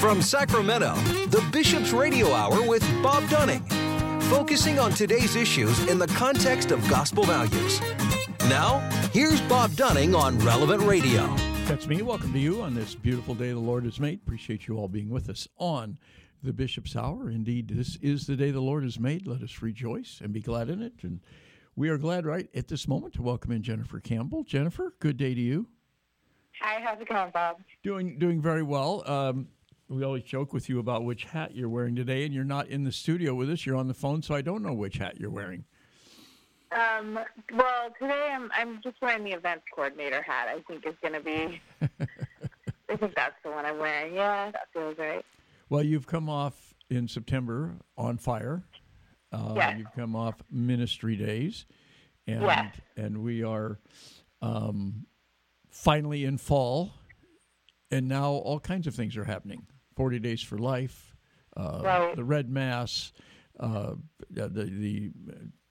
From Sacramento, the Bishop's Radio Hour with Bob Dunning, focusing on today's issues in the context of gospel values. Now, here's Bob Dunning on Relevant Radio. That's me. Welcome to you on this beautiful day the Lord has made. Appreciate you all being with us on the Bishop's Hour. Indeed, this is the day the Lord has made. Let us rejoice and be glad in it. And we are glad right at this moment to welcome in Jennifer Campbell. Jennifer, good day to you. Hi, how's it going, Bob? Doing doing very well. Um, we always joke with you about which hat you're wearing today, and you're not in the studio with us. You're on the phone, so I don't know which hat you're wearing. Um, well, today I'm I'm just wearing the events coordinator hat. I think is going to be. I think that's the one I'm wearing. Yeah, that feels right. Well, you've come off in September on fire. Uh, yes. You've come off ministry days, and yes. and we are um, finally in fall, and now all kinds of things are happening. 40 Days for Life, uh, right. the Red Mass, uh, the, the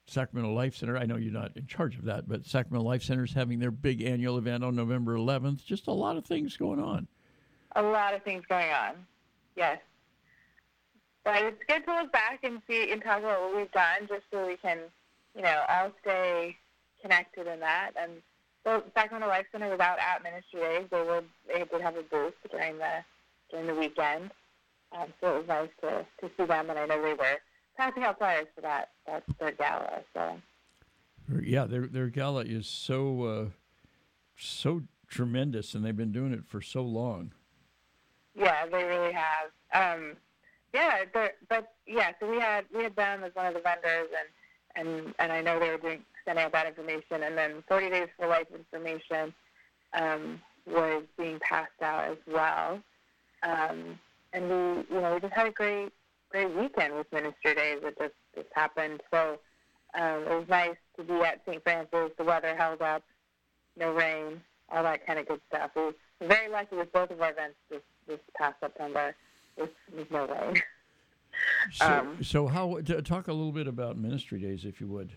Sacramento Life Center. I know you're not in charge of that, but Sacramento Life Center is having their big annual event on November 11th. Just a lot of things going on. A lot of things going on. Yes. But it's good to look back and see and talk about what we've done just so we can, you know, all stay connected in that. And so Sacramento Life Center was out at Ministry Days. They would they did have a booth during the during the weekend. Um, so it was nice to, to see them, and I know they were passing out flyers for that. That's their gala. So yeah, their their gala is so uh, so tremendous, and they've been doing it for so long. Yeah, they really have. Um, yeah, but yeah, so we had we had them as one of the vendors, and and and I know they were doing sending out that information, and then 40 Days for Life information um, was being passed out as well. Um, and we, you know, we just had a great, great weekend with Ministry Days that just, just happened. So um, it was nice to be at St. Francis. The weather held up, no rain, all that kind of good stuff. We were very lucky with both of our events this, this past September with, with no rain. So, um, so how talk a little bit about Ministry Days, if you would.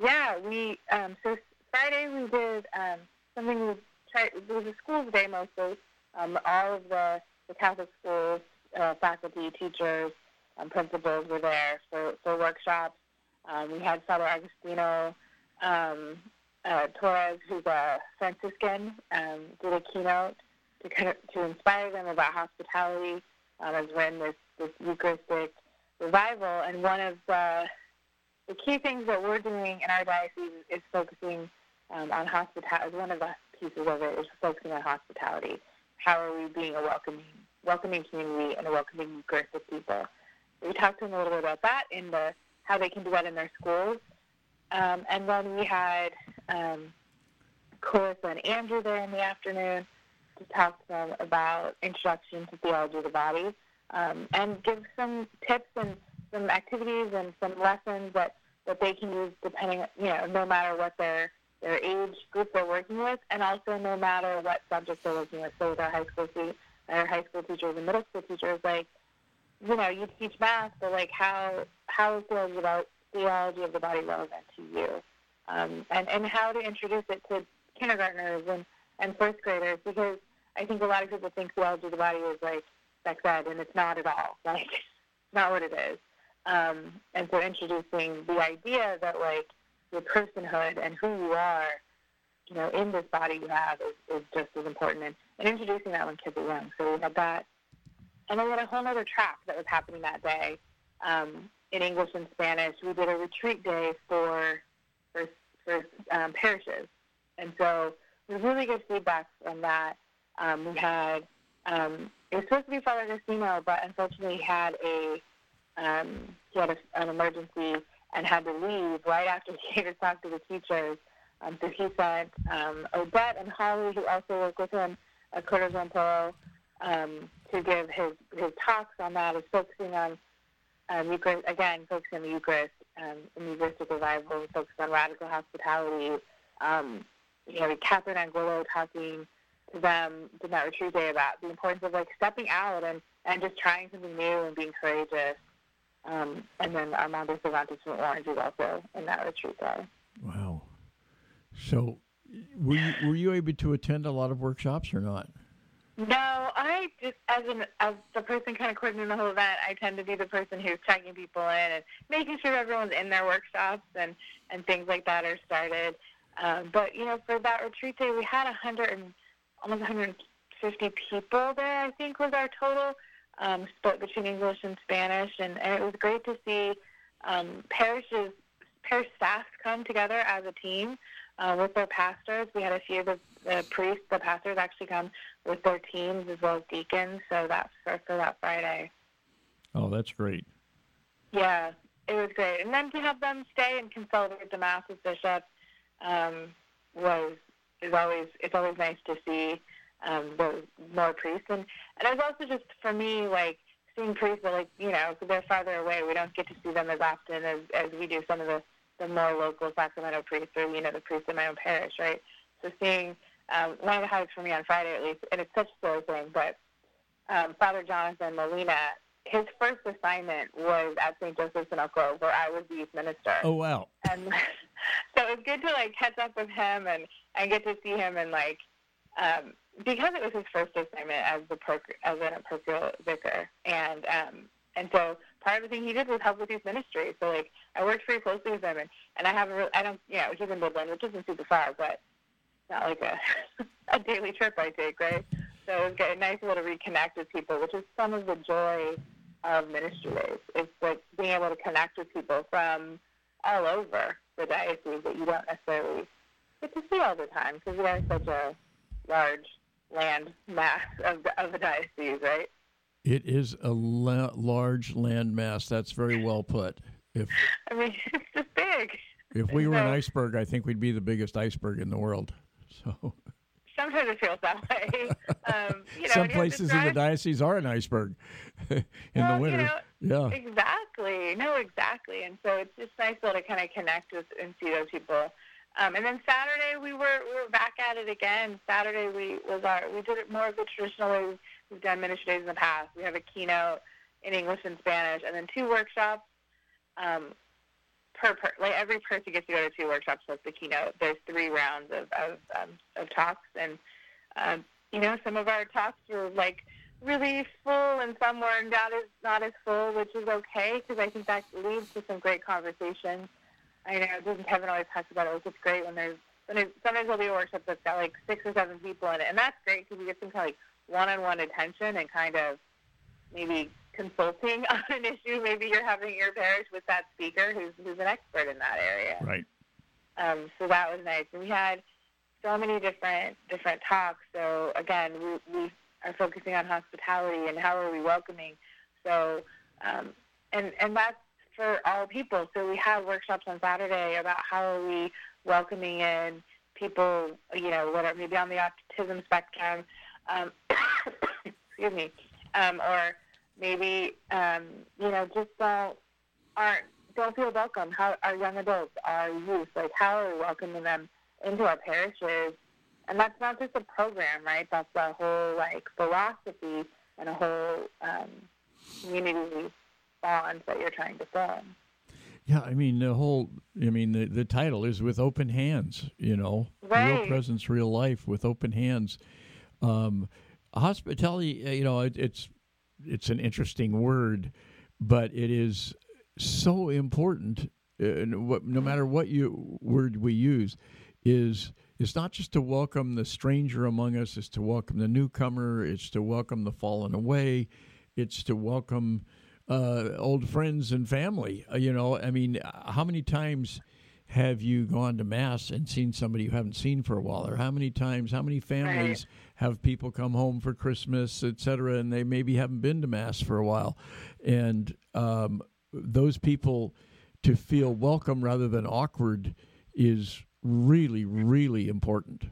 Yeah, we um, so Friday we did um, something we tried. It was a school's day mostly. Um, all of the the Catholic schools, uh, faculty, teachers, um, principals were there for, for workshops. Um, we had Father Agostino um, uh, Torres, who's a Franciscan, um, did a keynote to kind of, to inspire them about hospitality um, as we're in this, this Eucharistic revival. And one of the, the key things that we're doing in our diocese is focusing um, on hospitality. One of the pieces of it is focusing on hospitality how are we being a welcoming, welcoming community and a welcoming group of people. We talked to them a little bit about that in the how they can do that in their schools. Um, and then we had um, Clarissa and Andrew there in the afternoon to talk to them about introduction to theology of the body um, and give some tips and some activities and some lessons that, that they can use depending, you know, no matter what their their age group they're working with, and also no matter what subject they're working with. So with our high school our high school teachers and middle school teachers, like you know, you teach math, but like how how is theology about theology of the body relevant to you, um, and and how to introduce it to kindergartners and and first graders because I think a lot of people think theology of the body is like sex ed, and it's not at all. Like, not what it is. Um, and so introducing the idea that like your personhood and who you are, you know, in this body you have is, is just as important. And, and introducing that when kids are young. So we had that. And then we had a whole other track that was happening that day um, in English and Spanish. We did a retreat day for for, for um, parishes. And so we really good feedback from that. Um, we had, um, it was supposed to be Father Agostino, but unfortunately he had a, um, he had a, an emergency and had to leave right after he came to talk to the teachers. Um, so he sent um, Odette and Holly, who also work with him at Polo, um, to give his, his talks on that, is focusing on um, Eucharist, again, focusing on the Eucharist um, and Eucharistic revival, focused on radical hospitality. Um, you know, Catherine Angulo talking to them in that retreat day about the importance of like stepping out and, and just trying something new and being courageous. Um, and then Armando Cervantes from Orange is also in that retreat there. Wow. So, were you, were you able to attend a lot of workshops or not? No, I just as an as the person kind of coordinating the whole event, I tend to be the person who's checking people in and making sure everyone's in their workshops and and things like that are started. Um, but you know, for that retreat day, we had a hundred and almost 150 people there. I think was our total um, split between English and Spanish, and, and it was great to see um, parishes parish staff come together as a team uh, with their pastors. We had a few of the, the priests, the pastors actually come with their teams as well as deacons. So that's for, for that Friday. Oh, that's great. Yeah, it was great. And then to have them stay and concelebrate the mass with bishop um, was is always it's always nice to see um, the more priests and and it was also just for me like seeing priests but like you know they're farther away we don't get to see them as often as as we do some of the the more local Sacramento priests or, you know, the priests in my own parish, right? So seeing um, one of the highlights for me on Friday at least, and it's such a silly thing, but um, Father Jonathan Molina, his first assignment was at St. Joseph's in Oak Grove, where I was the youth minister. Oh wow! And so it was good to like catch up with him and and get to see him and like um, because it was his first assignment as the as an parochial vicar, and um, and so part of the thing he did was help with youth ministry. So like I worked pretty closely with him, and and I haven't I don't you know he's in Woodland, which isn't super far, but not like a a daily trip I take, right? So it was nice be able to reconnect with people, which is some of the joy of ministry days. It's like being able to connect with people from all over the diocese that you don't necessarily get to see all the time because we have such a large land mass of the, of the diocese, right? It is a la- large landmass. That's very well put. If I mean, it's just big. If we were an iceberg, I think we'd be the biggest iceberg in the world. So sometimes it feels that way. Um, you know, Some places in the diocese are an iceberg in well, the winter. You know, yeah, exactly. No, exactly. And so it's just nice to kind of connect with and see those people. Um, and then Saturday we were we were back at it again. Saturday we was our we did it more of the traditional way we've done ministry days in the past. We have a keynote in English and Spanish, and then two workshops. Um, per, per like every person gets to go to two workshops plus the keynote. There's three rounds of of, um, of talks, and um, you know some of our talks were like really full, and some were not as not as full, which is okay because I think that leads to some great conversations. I know doesn't Kevin always talks about it. It's great when there's when there's, sometimes there'll be a workshop that's got like six or seven people in it, and that's great because you get some kind of like one-on-one attention and kind of maybe consulting on an issue. Maybe you're having your parish with that speaker who's who's an expert in that area. Right. Um, so that was nice. And we had so many different different talks. So again, we, we are focusing on hospitality and how are we welcoming. So um, and and that's for all people. So we have workshops on Saturday about how are we welcoming in people, you know, whatever maybe on the autism spectrum, um, excuse me, um, or maybe um, you know just don't aren't don't feel welcome. How our young adults, our youth, like how are we welcoming them into our parishes? And that's not just a program, right? That's a whole like philosophy and a whole um, community bond that you're trying to form. Yeah, I mean the whole. I mean the the title is with open hands. You know, right. real presence, real life with open hands. Um, hospitality, uh, you know, it, it's it's an interesting word, but it is so important. Uh, no matter what you word we use, is it's not just to welcome the stranger among us; it's to welcome the newcomer. It's to welcome the fallen away. It's to welcome uh, old friends and family. Uh, you know, I mean, how many times? have you gone to mass and seen somebody you haven't seen for a while or how many times how many families right. have people come home for christmas etc and they maybe haven't been to mass for a while and um, those people to feel welcome rather than awkward is really really important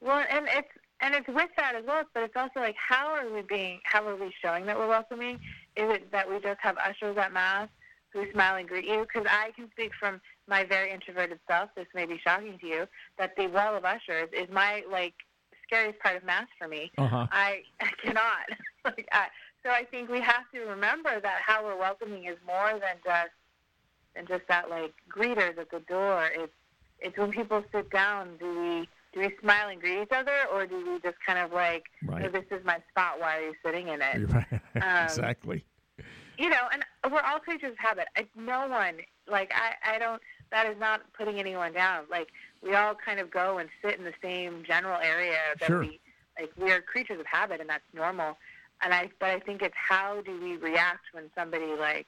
well and it's and it's with that as well but it's also like how are we being how are we showing that we're welcoming is it that we just have ushers at mass who smile and greet you because i can speak from my very introverted self, this may be shocking to you, that the wall of ushers is my like scariest part of mass for me. Uh-huh. I, I cannot. like, I, so I think we have to remember that how we're welcoming is more than just than just that like greeters at the door. It's it's when people sit down. Do we do we smile and greet each other, or do we just kind of like, right. oh, this is my spot, why are you sitting in it? Right. Um, exactly. You know, and we're all creatures of habit. I, no one, like, I, I don't, that is not putting anyone down. Like, we all kind of go and sit in the same general area that sure. we, like, we are creatures of habit, and that's normal. And I, but I think it's how do we react when somebody, like,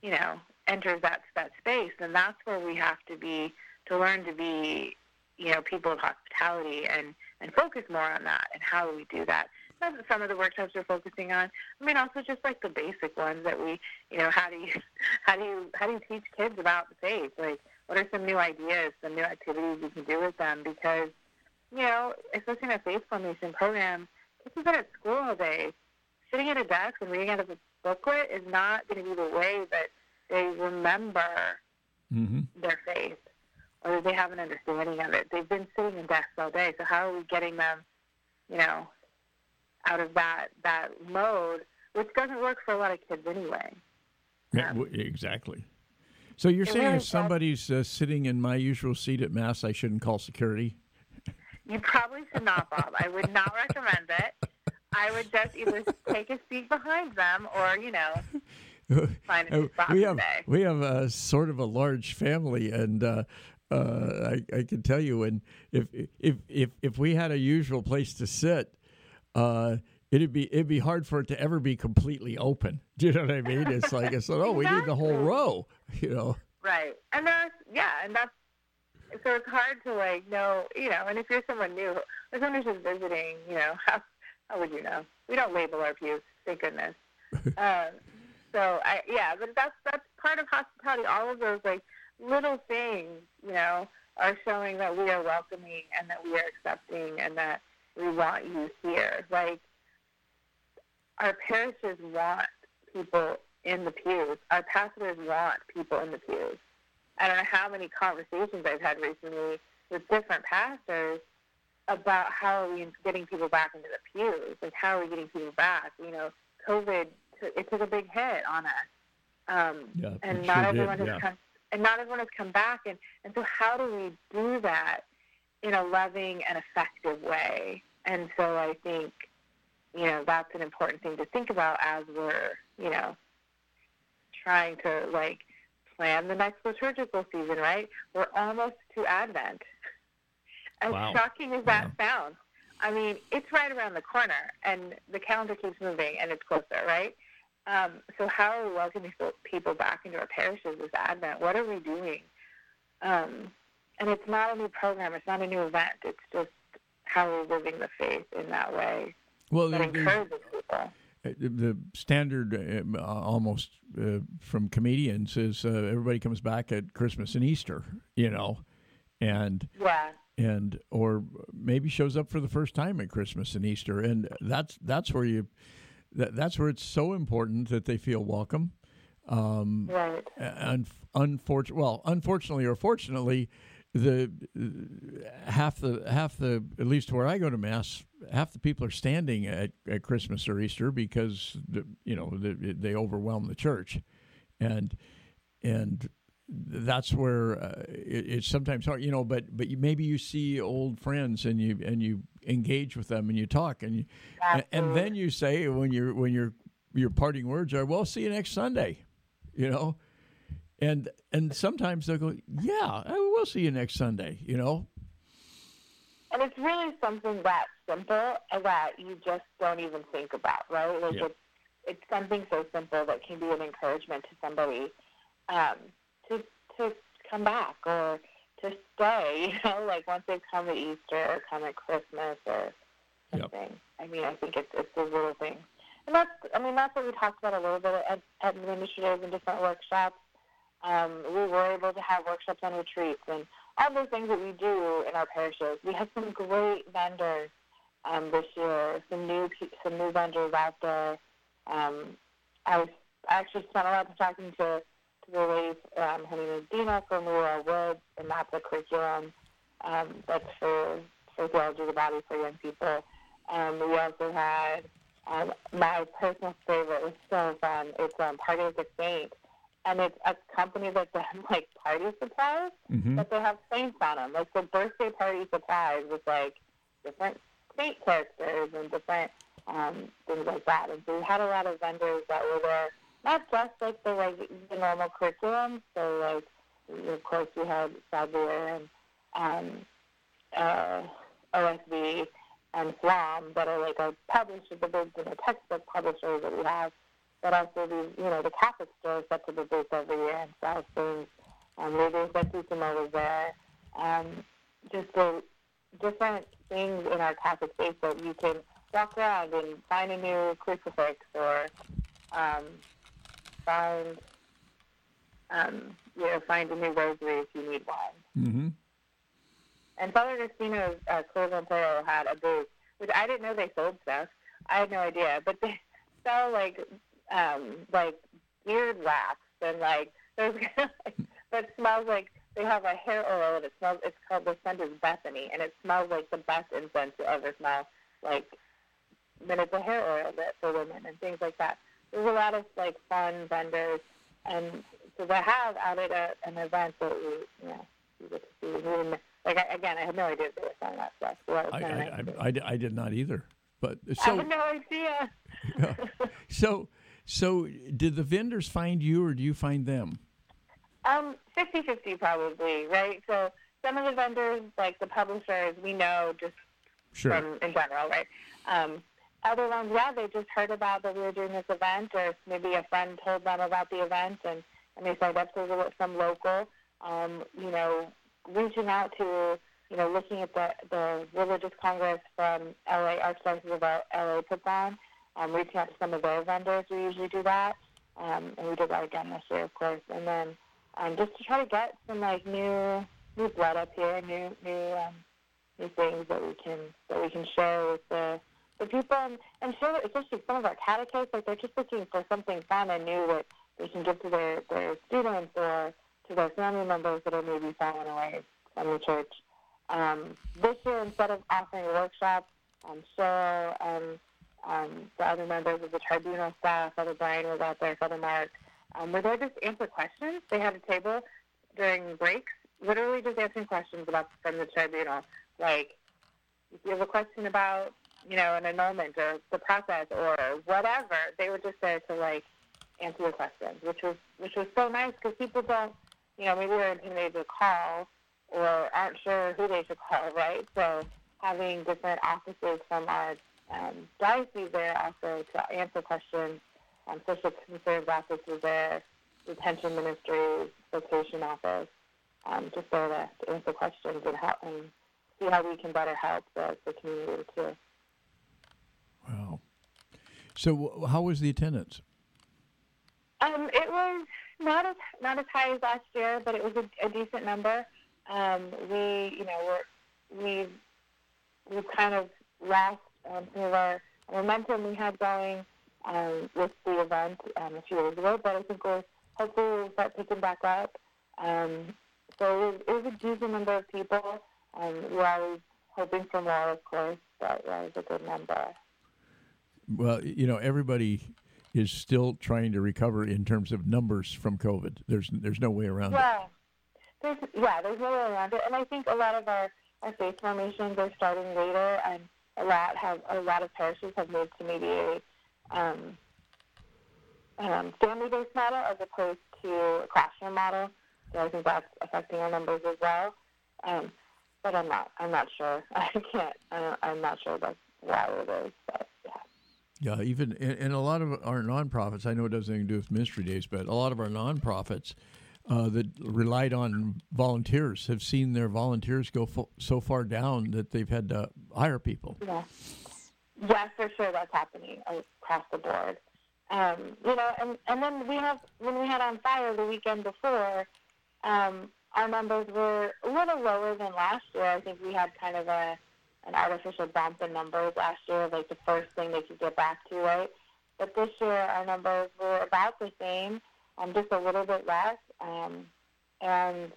you know, enters that, that space, and that's where we have to be, to learn to be you know, people of hospitality and, and focus more on that and how do we do that. That's some of the workshops we're focusing on. I mean, also just like the basic ones that we, you know, how do you, how do you, how do you teach kids about the faith? Like, what are some new ideas, some new activities you can do with them? Because, you know, especially in a faith formation program, kids have been at school all day. Sitting at a desk and reading out of a booklet is not going to be the way that they remember mm-hmm. their faith or they have an understanding of it. They've been sitting in desks all day, so how are we getting them, you know, out of that that mode, which doesn't work for a lot of kids anyway. Yeah, um, exactly. So you're saying really if somebody's uh, sitting in my usual seat at mass, I shouldn't call security? You probably should not, Bob. I would not recommend it. I would just either take a seat behind them, or you know, find a spot we have today. we have a sort of a large family, and uh, uh, I, I can tell you, and if if if if we had a usual place to sit, uh, it'd be it'd be hard for it to ever be completely open. Do you know what I mean? It's like it's like, oh, we need the whole row, you know. Right, and that's yeah, and that's so it's hard to like know, you know. And if you're someone new, or someone who's just visiting, you know, how how would you know? We don't label our views, thank goodness. uh, so I yeah, but that's that's part of hospitality. All of those like little things, you know, are showing that we are welcoming and that we are accepting and that we want you here. Like, our parishes want people in the pews. Our pastors want people in the pews. I don't know how many conversations I've had recently with different pastors about how are we getting people back into the pews? Like, how are we getting people back? You know, COVID, it took a big hit on us. Um, yeah, and not sure everyone did, has yeah. come and not everyone has come back. And, and so, how do we do that in a loving and effective way? And so, I think, you know, that's an important thing to think about as we're, you know, trying to like plan the next liturgical season, right? We're almost to Advent. As wow. shocking as that wow. sounds, I mean, it's right around the corner, and the calendar keeps moving, and it's closer, right? Um, so how are we welcoming people back into our parishes this Advent? What are we doing? Um, and it's not a new program. It's not a new event. It's just how we're living the faith in that way. Well, that encourages people. Uh, the standard, uh, almost uh, from comedians, is uh, everybody comes back at Christmas and Easter, you know, and yeah, and or maybe shows up for the first time at Christmas and Easter, and that's that's where you that, that's where it's so important that they feel welcome. Um, right. Un- unfortunately, well, unfortunately or fortunately, the uh, half the half the at least where I go to mass, half the people are standing at, at Christmas or Easter because the, you know the, they overwhelm the church, and and that's where uh, it, it's sometimes hard, you know. But but you, maybe you see old friends and you and you engage with them and you talk and you, and, and, then you say when you're when your your parting words are, "Well, see you next Sunday," you know, and and sometimes they'll go, "Yeah, I will see you next Sunday," you know. And it's really something that simple that you just don't even think about, right? Like yeah. it's it's something so simple that can be an encouragement to somebody. Um, to to come back or to stay. You know, like once they've come at Easter or come at Christmas or something. Yep. I mean, I think it's it's those little things, and that's I mean that's what we talked about a little bit at, at the initiatives and different workshops. Um, we were able to have workshops and retreats and all those things that we do in our parishes. We have some great vendors um, this year, some new some new vendors out there. Um, I was I actually spent a lot of time talking to to release um, is Dina from Ruah Woods, and that's a curriculum um, that's for, for theology of the body for young people. Um, we also had um, my personal favorite was so fun. It's um, Party of the Saint, and it's a company that does like party supplies, Mhm. but they have saints on them, like the birthday party supplies with like different saint characters and different um, things like that. And so we had a lot of vendors that were there, not just like the like the normal curriculum. So like, of course, we had Sadlier and um, uh, OSV and Swam that are like our publishers, the big you know, textbook publishers that we have, but also these, you know, the Catholic stores set to the booth every year and sell things. Um, Radio Santissimo was there. Um, just the different things in our Catholic faith that you can walk around and find a new crucifix or um, find, um, you know, find a new rosary if you need one. Mm-hmm. And Father Agostino's uh, Cleveland Pearl had a booth, which I didn't know they sold stuff. I had no idea, but they sell like um, like beard wax and like those, but smells like they have a hair oil and it smells. It's called the scent is Bethany, and it smells like the best incense you ever smell. Like, then it's a hair oil that for women and things like that. There's a lot of like fun vendors, and so they have out at a, an event that we, you know, you get to see. Like I, again, I had no idea they were selling that stuff. So that I, I, I. I, I did not either. But I so had no idea. so so did the vendors find you or do you find them? Um, 50-50 probably, right? So some of the vendors, like the publishers, we know just Sure. from in general, right? Um, other ones, yeah, they just heard about that we were doing this event, or maybe a friend told them about the event, and, and they signed up to some local. Um, you know, reaching out to, you know, looking at the the religious congress from LA Archdiocese of LA puts on, um, reaching out to some of their vendors. We usually do that, um, and we did that again this year, of course. And then um, just to try to get some like new new blood up here, new new um, new things that we can that we can share with the the people and, and share especially some of our catechists like they're just looking for something fun and new that they can give to their, their students or to their family members that are maybe falling away from the church. Um, this year instead of offering a workshop, um, and um, the other members of the tribunal staff, Father Brian was out there, Father Mark, um, were there just answer questions. They had a table during breaks, literally just answering questions about from the tribunal. Like, if you have a question about, you know, an annulment or the process or whatever, they were just there to like answer the questions, which was which was so nice because people don't, you know, maybe they're intimidated to call or aren't sure who they should call, right? So having different offices from our um, diocese there also to answer questions. Um, social concerns office was there, detention ministries, vocation office, um, just there to, to answer questions and help and see how we can better help the, the community too. So how was the attendance? Um, it was not as not as high as last year, but it was a, a decent number. Um, we, you know, we're we've we've kind of lost um, some of our momentum we had going um, with the event um, a few years ago, but I think we're hopefully we'll start picking back up. Um, so it was, it was a decent number of people. Um, we're always hoping for more, of course, but it was a good number. Well, you know, everybody is still trying to recover in terms of numbers from COVID. There's there's no way around it. There's yeah, there's no way around it, and I think a lot of our, our faith formations are starting later, and a lot have a lot of parishes have moved to maybe a um, um, family-based model as opposed to a classroom model. So I think that's affecting our numbers as well. Um, but I'm not I'm not sure. I can't. I, I'm not sure that's why it is. But yeah. Even and, a lot of our nonprofits. I know it doesn't have to do with ministry days, but a lot of our nonprofits uh, that relied on volunteers have seen their volunteers go fo- so far down that they've had to hire people. Yeah. Yeah, for sure that's happening across the board. Um, you know, and, and then we have when we had on fire the weekend before, um, our numbers were a little lower than last year. I think we had kind of a an artificial bump in numbers last year, like the first thing they could get back to, right? But this year our numbers were about the same, um, just a little bit less. Um, and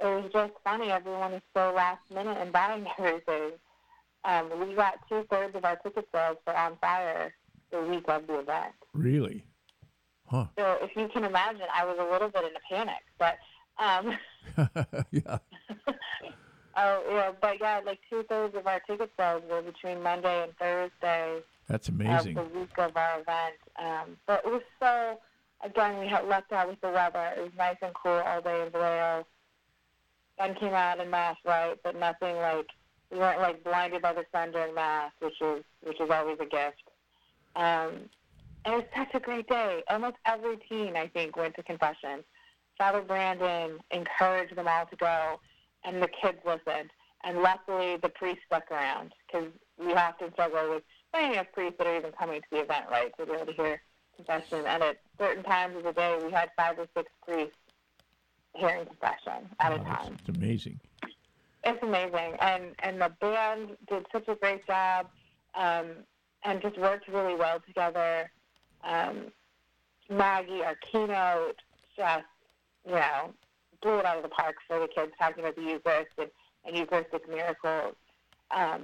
it was just funny. Everyone is so last minute and buying everything. Um, we got two thirds of our ticket sales for On Fire the week of the event. Really? Huh. So if you can imagine, I was a little bit in a panic. But um, yeah. oh yeah, but yeah, like two thirds of our ticket sales were between Monday and Thursday That's of amazing. the week of our event. Um, but it was so. Again, we had lucked out with the weather. It was nice and cool all day in Vallejo. Sun came out in Mass, right? But nothing like we weren't like blinded by the sun during Mass, which is which is always a gift. Um, and it was such a great day. Almost every teen, I think, went to confession. Father Brandon encouraged them all to go, and the kids listened. And luckily, the priest stuck around because we often struggle with finding enough priests that are even coming to the event, right, to be able to hear confession. And at certain times of the day, we had five or six priests hearing confession at a time. it's amazing. It's amazing, and and the band did such a great job, um, and just worked really well together. Um, Maggie, our keynote, just you know blew it out of the park for the kids, talking about the Eucharist and, and Eucharistic miracles. Um,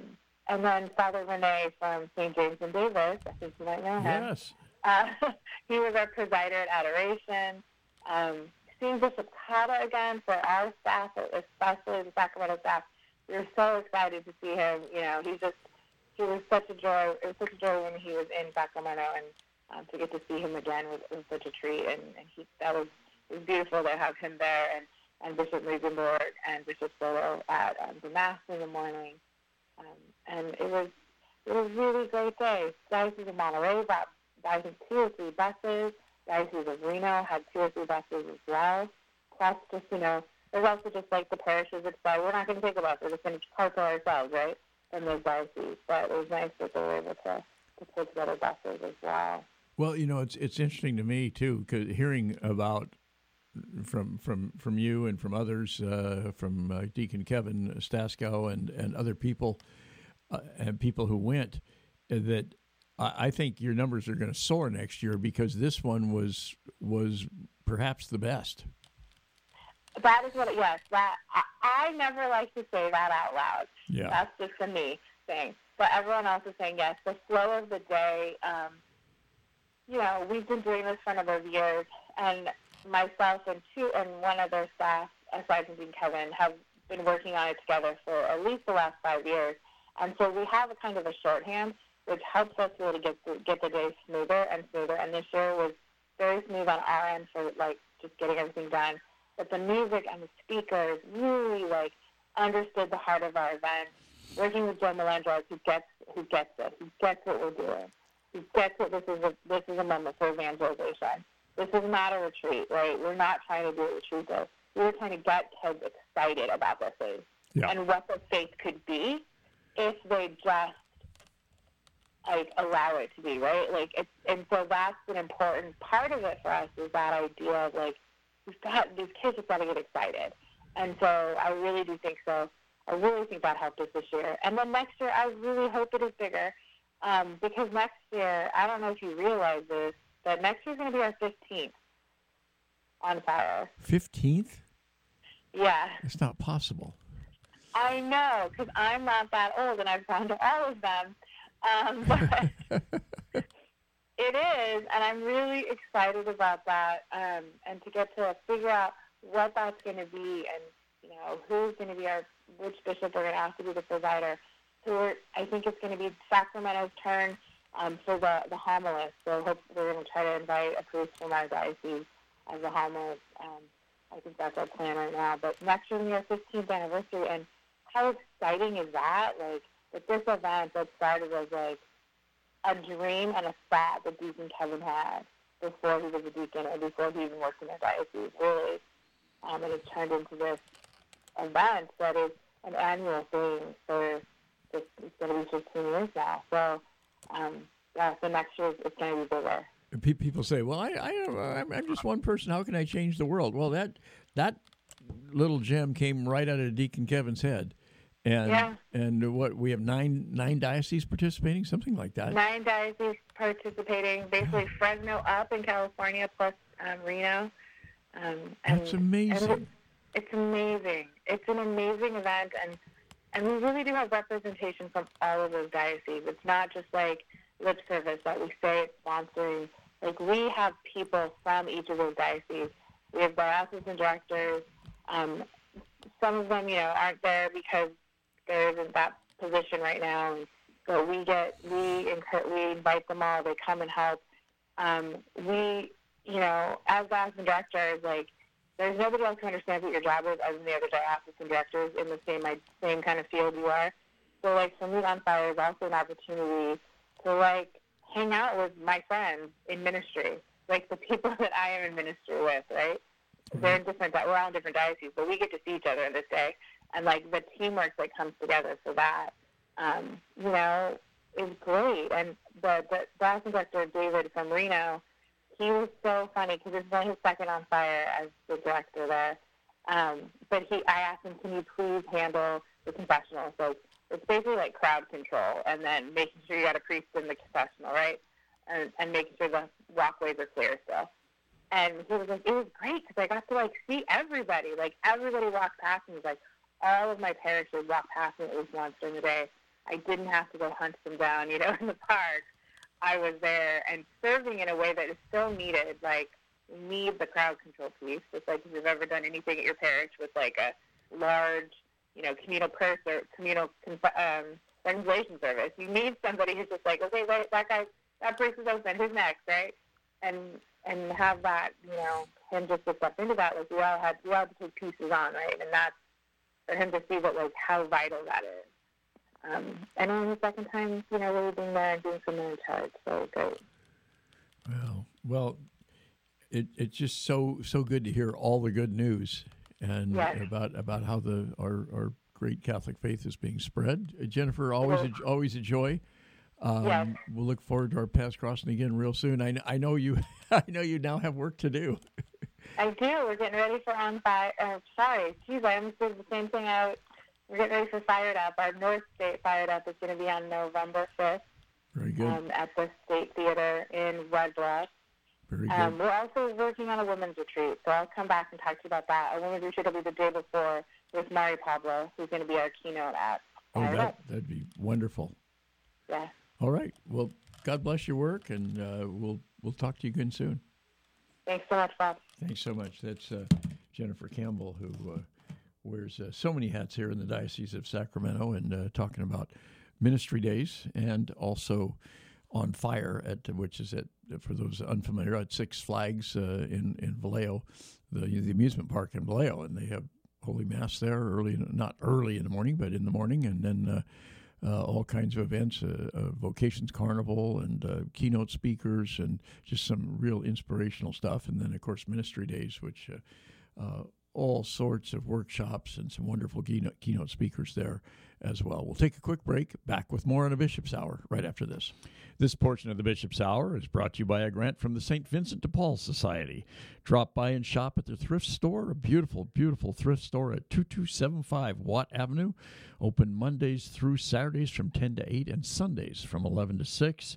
and then Father Rene from St. James and Davis, I think you might know him. Yes. Uh, he was our presider at adoration. Um, seeing Bishop Cotta again for our staff, especially the Sacramento staff, we were so excited to see him. You know, he just he was such a joy. It was such a joy when he was in Sacramento, and um, to get to see him again was, was such a treat. And, and he that was it was beautiful to have him there, and and Bishop Mueggenborg and Bishop Soto at um, the mass in the morning. Um, and it was it was a really great day. Diocese of Monterey brought think two or three buses. Diocese of Reno had two or three buses as well. Plus, just you know, there's also just like the parishes that we're not going to take a bus; we're just going to carpool ourselves, right? From those dioceses. But it was nice that they were able to to put together buses as well. Well, you know, it's it's interesting to me too, because hearing about from from from you and from others, uh, from uh, Deacon Kevin Staskow and and other people, uh, and people who went, uh, that I, I think your numbers are going to soar next year because this one was was perhaps the best. That is what. Yes, that I, I never like to say that out loud. Yeah. That's just a me thing. But everyone else is saying yes. The flow of the day. Um, you know, we've been doing this for a number of years, and myself and two and one other staff, aside from Dean Kevin, have been working on it together for at least the last five years. And so we have a kind of a shorthand, which helps us really get the, get the day smoother and smoother. And this year was very smooth on our end for like just getting everything done. But the music and the speakers really like understood the heart of our event. Working with Joe Melendrez, who gets who gets it, who gets what we're doing, who gets that this is a this is a moment for evangelization. This is not a retreat, right? We're not trying to do a retreat though. We're trying to get kids excited about their faith Yeah. and what their faith could be if they just like allow it to be, right? Like it's and so that's an important part of it for us is that idea of like we've got these kids just got to get excited. And so I really do think so. I really think that helped us this year. And then next year, I really hope it is bigger um, because next year, I don't know if you realize this, but next year is going to be our 15th on fire. Fifteenth? Yeah, It's not possible. I know because I'm not that old and I've gone to all of them. Um, but it is, and I'm really excited about that um, and to get to figure out what that's going to be and you know who's going to be our which bishop we're going to ask to be the presider. So we're, I think it's going to be Sacramento's turn um, for the the homilist. So hope we're going to try to invite a priest from our diocese as a homilist. Um, I think that's our plan right now. But next year our 15th anniversary, and how exciting is that? Like this event that started as like a dream and a thought that Deacon Kevin had before he was a deacon and before he even worked in the diocese, really. Um, and it's turned into this event that is an annual thing for it's going to be 15 years now. So, um, yeah, the next year it's going to be bigger. Pe- People say, "Well, I, I, I'm- just one person. How can I change the world?" Well, that that little gem came right out of Deacon Kevin's head, and Yeah. and what we have nine nine dioceses participating, something like that. Nine dioceses participating, basically Fresno up in California plus um, Reno. Um, and, That's and amazing. it- it's amazing. It's an amazing event, and and we really do have representation from all of those dioceses. It's not just like lip service that we say it's sponsoring like we have people from each of those dioceses. We have diocesan directors. Um, some of them, you know, aren't there because there isn't that position right now. But we get we we invite them all. They come and help. Um, we, you know, as diocesan directors, like there's nobody else who understands what your job is other than the other diocesan directors in the same like, same kind of field you are. So like for me on fire is also an opportunity to like hang out with my friends in ministry, like the people that I am in ministry with, right? Mm-hmm. They're in different, we're all in different dioceses, but we get to see each other in this day, and like the teamwork that comes together for that, um, you know, is great. And the the diocesan director David from Reno, he was so funny because is only his second on fire as the director there. Um, but he, I asked him, can you please handle the confessional? So it's basically like crowd control, and then making sure you got a priest in the confessional, right? And, and making sure the walkways are clear still. And he was like, it was great because I got to like see everybody. Like everybody walked past me. Like, all of my parishes walked past me at least once during the day. I didn't have to go hunt them down, you know, in the park. I was there and serving in a way that is so needed. Like, need the crowd control piece. It's like if you've ever done anything at your parish with like a large you know, communal prayer or communal um, reconciliation service. You need somebody who's just like, okay, wait, that guy, that place is open. Who's next, right? And and have that, you know, him just to step into that. Like we all had, we all had to take pieces on, right? And that's for him to see what like how vital that is. Um, and on the second time, you know, really being there and doing something in charge. So great. Well, well, it, it's just so so good to hear all the good news and yes. about about how the our, our great Catholic faith is being spread. Uh, Jennifer, always a, always a joy. Um, yes. We'll look forward to our paths crossing again real soon. I, I know you. I know you now have work to do. I do. We're getting ready for on fire. Uh, sorry, geez, I almost did the same thing out. We're getting ready for Fired Up. Our North State Fired Up is going to be on November fifth. Very good. Um, at the State Theater in Red Bluff. Very good. Um, we're also working on a women's retreat, so I'll come back and talk to you about that. A women's retreat will be the day before with Mari Pablo, who's going to be our keynote at. Oh, that, that'd be wonderful. Yeah. All right. Well, God bless your work, and uh, we'll we'll talk to you again soon. Thanks so much, Bob. Thanks so much. That's uh, Jennifer Campbell, who uh, wears uh, so many hats here in the Diocese of Sacramento, and uh, talking about ministry days and also on fire at which is at for those unfamiliar at Six Flags uh, in in Vallejo, the the amusement park in Vallejo, and they have Holy Mass there early, not early in the morning, but in the morning, and then. Uh, uh, all kinds of events, uh, uh, vocations carnival, and uh, keynote speakers, and just some real inspirational stuff. And then, of course, ministry days, which all sorts of workshops and some wonderful keynote, keynote speakers there as well. We'll take a quick break. Back with more on a Bishop's Hour right after this. This portion of the Bishop's Hour is brought to you by a grant from the St. Vincent de Paul Society. Drop by and shop at their thrift store, a beautiful, beautiful thrift store at 2275 Watt Avenue. Open Mondays through Saturdays from 10 to 8 and Sundays from 11 to 6.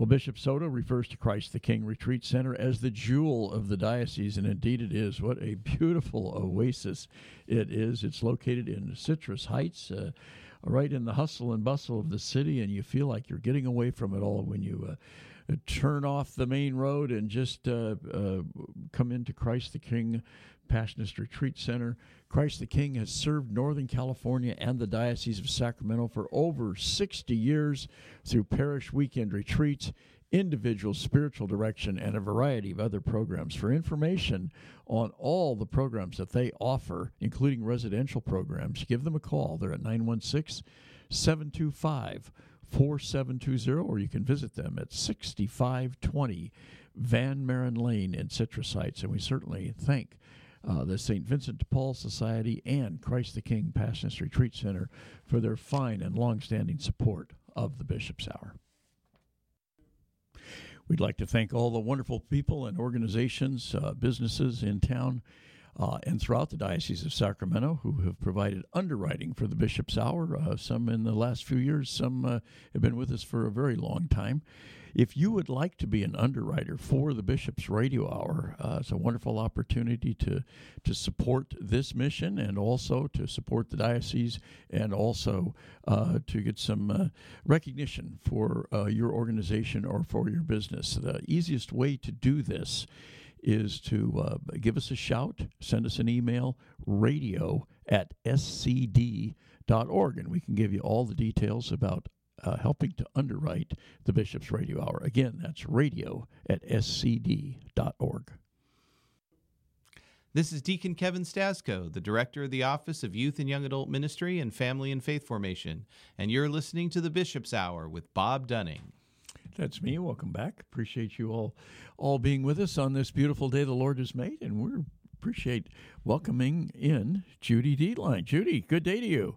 Well, Bishop Soto refers to Christ the King Retreat Center as the jewel of the diocese, and indeed it is. What a beautiful oasis it is. It's located in Citrus Heights, uh, right in the hustle and bustle of the city, and you feel like you're getting away from it all when you. Uh, turn off the main road and just uh, uh, come into Christ the King Passionist Retreat Center. Christ the King has served Northern California and the Diocese of Sacramento for over 60 years through parish weekend retreats, individual spiritual direction, and a variety of other programs. For information on all the programs that they offer, including residential programs, give them a call. They're at 916 725 4720, or you can visit them at 6520 Van Maren Lane in Citrus Heights. And we certainly thank uh, the St. Vincent de Paul Society and Christ the King Passionist Retreat Center for their fine and long-standing support of the Bishop's Hour. We'd like to thank all the wonderful people and organizations, uh, businesses in town uh, and throughout the Diocese of Sacramento who have provided underwriting for the Bishop's Hour. Uh, some in the last few years, some uh, have been with us for a very long time. If you would like to be an underwriter for the Bishop's Radio Hour, uh, it's a wonderful opportunity to to support this mission and also to support the diocese and also uh, to get some uh, recognition for uh, your organization or for your business. The easiest way to do this is to uh, give us a shout, send us an email, radio at scd.org, and we can give you all the details about uh, helping to underwrite the Bishop's Radio Hour. Again, that's radio at scd.org. This is Deacon Kevin Stasko, the Director of the Office of Youth and Young Adult Ministry and Family and Faith Formation, and you're listening to the Bishop's Hour with Bob Dunning. That's me. Welcome back. Appreciate you all all being with us on this beautiful day the Lord has made, and we appreciate welcoming in Judy Dietlein. Judy, good day to you.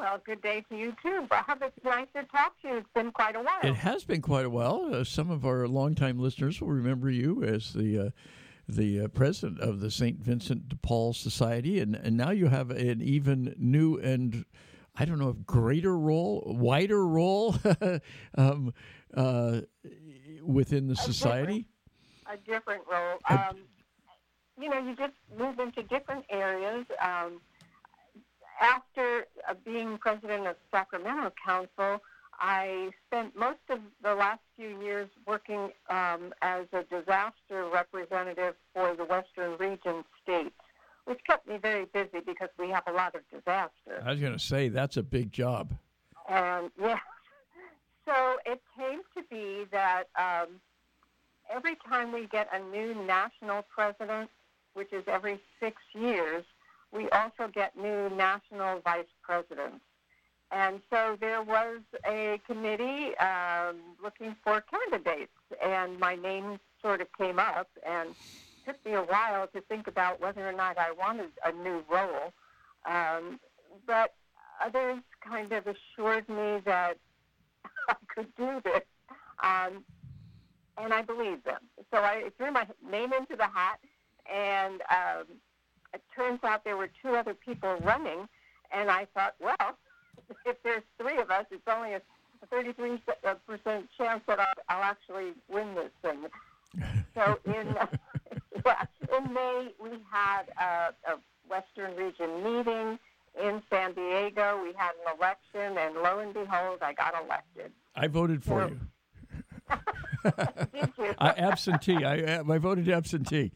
Well, good day to you too, Bob. It's nice to talk to you. It's been quite a while. It has been quite a while. Uh, some of our longtime listeners will remember you as the uh, the uh, president of the St. Vincent de Paul Society, and, and now you have an even new and I don't know if greater role, wider role um, uh, within the a society. Different, a different role. Um, you know, you just move into different areas. Um, after uh, being president of Sacramento Council, I spent most of the last few years working um, as a disaster representative for the Western Region states, which kept me very busy because we have a lot of disasters. I was going to say that's a big job. And yeah, so it came to be that um, every time we get a new national president, which is every six years, we also get new national vice presidents. And so there was a committee um, looking for candidates, and my name sort of came up, and it took me a while to think about whether or not I wanted a new role. Um, but others kind of assured me that I could do this, um, and I believed them. So I threw my name into the hat, and um, it turns out there were two other people running, and I thought, well, if there's three of us, it's only a 33% uh, chance that I'll, I'll actually win this thing. so in yeah, in May we had a, a Western Region meeting in San Diego. We had an election, and lo and behold, I got elected. I voted for So- you. Did you? I, absentee. I, I voted absentee.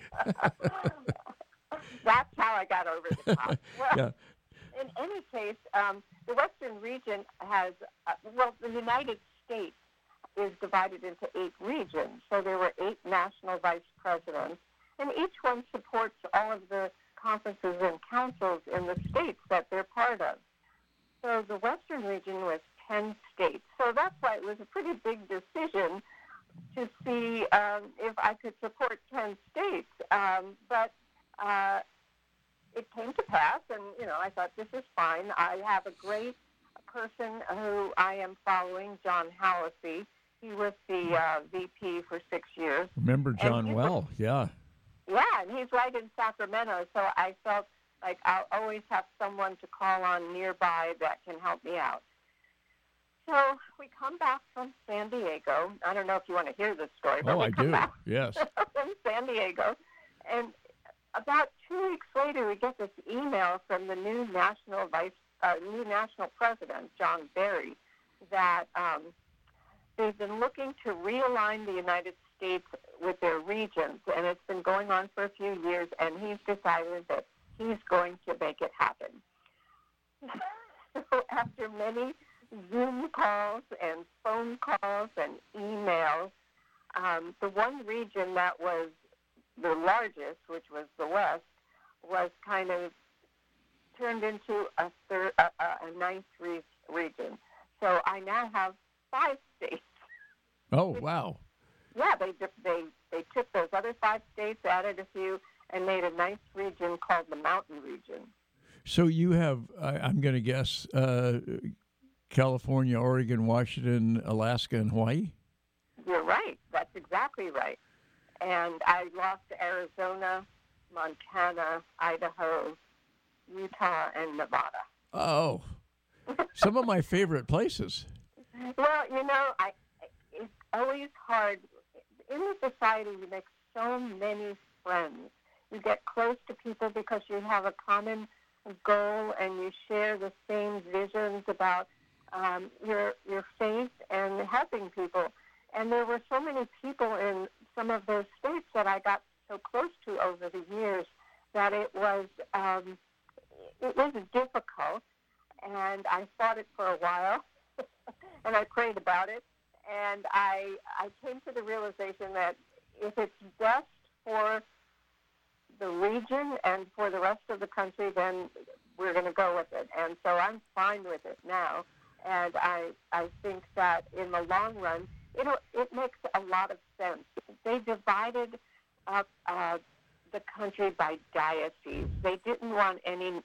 That's how I got over the top. Well, Yeah. in any case, um, the Western region has, uh, well, the United States is divided into eight regions. So there were eight national vice presidents, and each one supports all of the conferences and councils in the states that they're part of. So the Western region was 10 states. So that's why it was a pretty big decision to see um, if I could support 10 states. Um, but uh, it came to pass, and you know, I thought this is fine. I have a great person who I am following, John Hallacy. He was the uh, VP for six years. Remember John well. Yeah. Yeah, and he's right in Sacramento, so I felt like I'll always have someone to call on nearby that can help me out. So we come back from San Diego. I don't know if you want to hear this story, but Oh, we I come do. back Yes. from San Diego, and about two weeks later, we get this email from the new national vice, uh, new national president, John Berry, that um, they've been looking to realign the United States with their regions, and it's been going on for a few years, and he's decided that he's going to make it happen. so after many Zoom calls and phone calls and emails, um, the one region that was the largest, which was the West, was kind of turned into a third, a, a a ninth re- region. So I now have five states. Oh wow! Yeah, they they they took those other five states, added a few, and made a nice region called the Mountain Region. So you have, I, I'm going to guess, uh, California, Oregon, Washington, Alaska, and Hawaii. You're right. That's exactly right. And I lost Arizona, Montana, Idaho, Utah, and Nevada. Oh, some of my favorite places. Well, you know, I it's always hard in the society. You make so many friends. You get close to people because you have a common goal and you share the same visions about um, your your faith and helping people. And there were so many people in some of those states that I got so close to over the years that it was um, it was difficult, and I fought it for a while, and I prayed about it, and I I came to the realization that if it's best for the region and for the rest of the country, then we're going to go with it. And so I'm fine with it now. And I I think that in the long run, it it makes a lot of sense. They divided up uh, the country by diocese. They didn't want any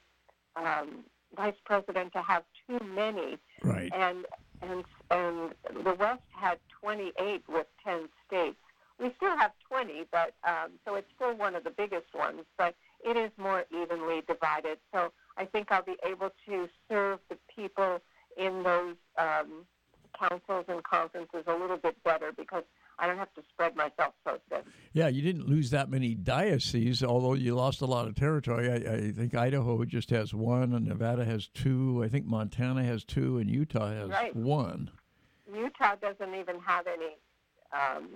um, vice president to have too many. Right. And and and the West had 28 with 10 states. We still have 20, but um, so it's still one of the biggest ones, but it is more evenly divided. So I think I'll be able to serve the people in those um, councils and conferences a little bit better because I don't have to spread myself so thin. Yeah, you didn't lose that many dioceses, although you lost a lot of territory. I, I, think Idaho just has one, and Nevada has two. I think Montana has two, and Utah has right. one. Utah doesn't even have any um,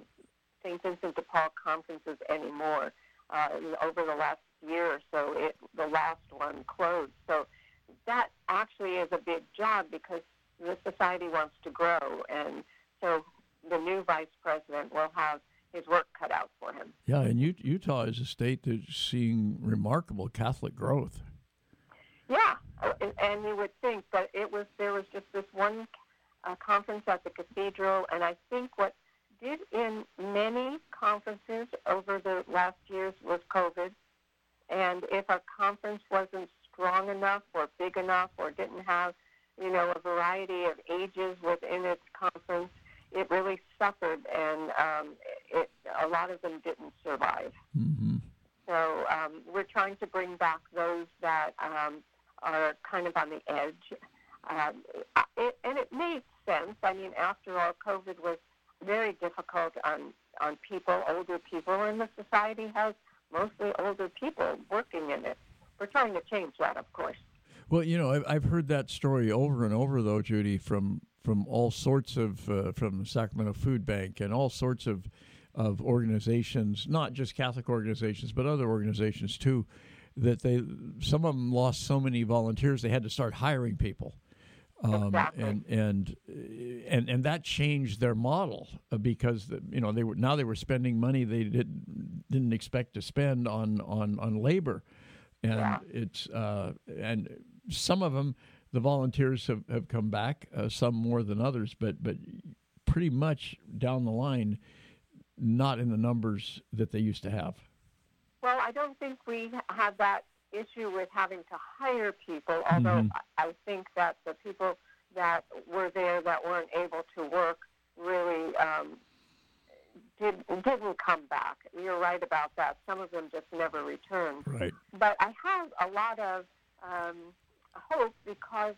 St. Vincent de Paul conferences anymore. Uh, over the last year or so, it, the last one closed. So that actually is a big job because the society wants to grow, and so the new vice president will have his work cut out for him. Yeah, and Utah is a state that's seeing remarkable Catholic growth. Yeah, and you would think, but it was there was just this one uh, conference at the cathedral, and I think what did in many conferences over the last years was COVID. And if a conference wasn't strong enough or big enough or didn't have, you know, a variety of ages within its conference, it really suffered, and um, it, a lot of them didn't survive. Mm-hmm. So um, we're trying to bring back those that um, are kind of on the edge. Um, it, and it made sense. I mean, after all, COVID was very difficult on on people, older people, and the society has mostly older people working in it. We're trying to change that, of course. Well, you know, I've heard that story over and over, though, Judy, from from all sorts of uh, from the Sacramento Food Bank and all sorts of of organizations, not just Catholic organizations, but other organizations too. That they some of them lost so many volunteers they had to start hiring people. Um, exactly. and and and and that changed their model uh, because you know they were now they were spending money they didn't didn't expect to spend on on on labor, and yeah. it's uh, and some of them the volunteers have, have come back, uh, some more than others, but but pretty much down the line, not in the numbers that they used to have. Well, I don't think we have that issue with having to hire people, although mm-hmm. I think that the people that were there that weren't able to work really um, did, didn't come back. You're right about that. Some of them just never returned. Right. But I have a lot of um, hope because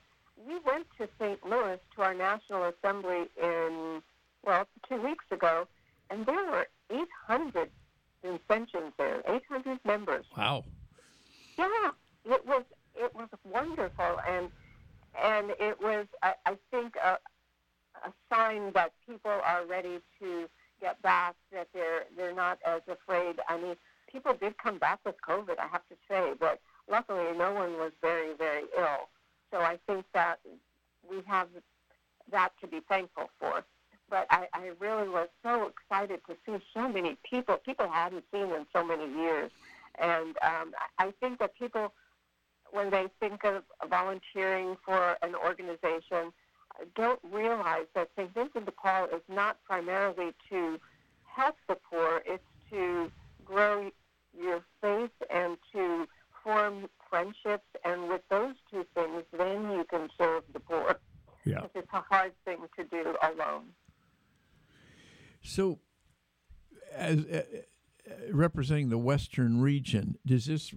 we went to St. Louis to our National Assembly in, well, two weeks ago, and there were 800 Vincentians there, 800 members. Wow. Yeah, it was it was wonderful, and and it was I, I think a, a sign that people are ready to get back, that they're they're not as afraid. I mean, people did come back with COVID, I have to say, but luckily no one was very very ill. So I think that we have that to be thankful for. But I, I really was so excited to see so many people. People I hadn't seen in so many years and um, I think that people, when they think of volunteering for an organization, don't realize that St. Vincent de Paul is not primarily to help the poor, it's to grow your faith and to form friendships. And with those two things, then you can serve the poor. Yeah. It's a hard thing to do alone. So, as uh, uh, representing the Western region, does this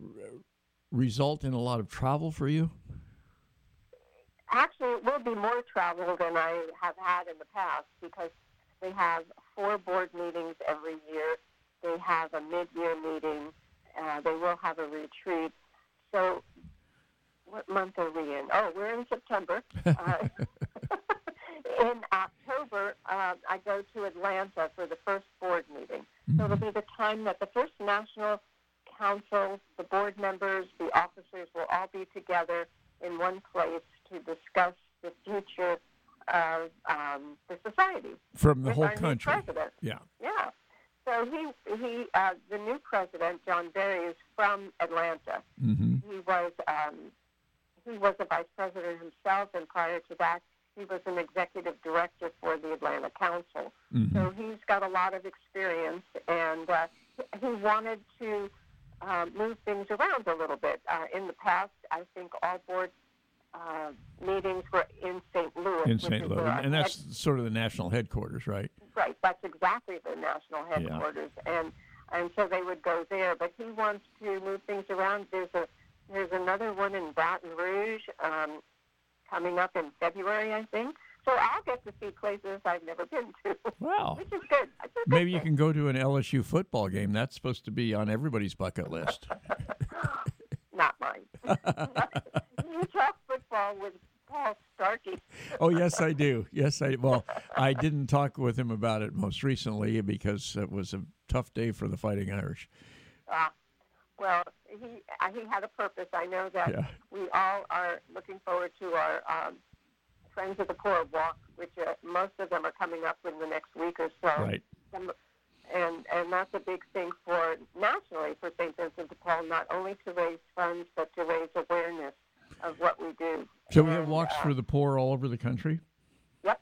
result in a lot of travel for you? Actually, it will be more travel than I have had in the past because they have four board meetings every year. They have a mid-year meeting. Uh, they will have a retreat. So, what month are we in? Oh, we're in September. Uh, in October, uh, I go to Atlanta for the first board meeting. So it'll be the time that the first national council, the board members, the officers will all be together in one place to discuss the future of um, the society From the with whole country. president. Yeah. Yeah. So he he uh, the new president John Berry is from Atlanta. Mm-hmm. He was um, he was a vice president himself, and prior to that, he was an executive director for the Atlanta Council. Mm-hmm. So he's got a lot of experience, and uh, he wanted to um, move things around a little bit. Uh, in the past, I think all board uh, meetings were in St. Louis. In St. Louis, and that's sort of the national headquarters, right? Right, that's exactly the national headquarters, and and so they would go there. But he wants to move things around. There's a there's another one in Baton Rouge um, coming up in February, I think. So I'll get to see places I've never been to, Wow. which is good. Good Maybe you can go to an LSU football game. That's supposed to be on everybody's bucket list. Not mine. you talk football with Paul Starkey. oh yes, I do. Yes, I. Well, I didn't talk with him about it most recently because it was a tough day for the Fighting Irish. Ah, well, he uh, he had a purpose. I know that Yeah. we all are looking forward to our um, Friends of the Poor walk, which uh, most of them are coming up in the next week or so. Right. Some, and and that's a big thing for nationally for St. Vincent de Paul, not only to raise funds but to raise awareness of what we do. So we have walks uh, for the poor all over the country. Yep.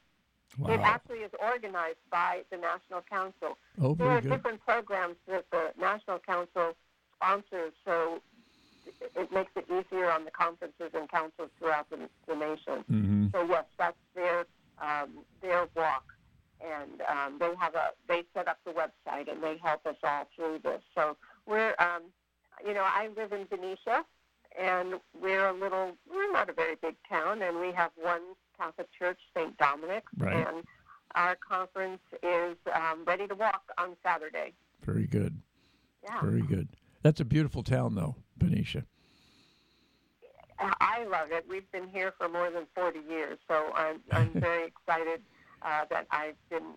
Wow. It actually is organized by the National Council. Oh, there are good. different programs that the National Council sponsors, so it- makes it easier on the conferences and councils throughout the, the nation. hmm So yes, that's their um, their walk, and um, they have a they set up the website and they help us all through this. So we're um, you know I live in Benicia, and we're a little we're not a very big town, and we have one Catholic church, St. Dominic's, Right. and our conference is um, ready to walk on Saturday. Very good. Yeah. Very good. That's a beautiful town, though, Benicia. I love it. We've been here for more than 40 years, so I'm, I'm very excited uh, that I've been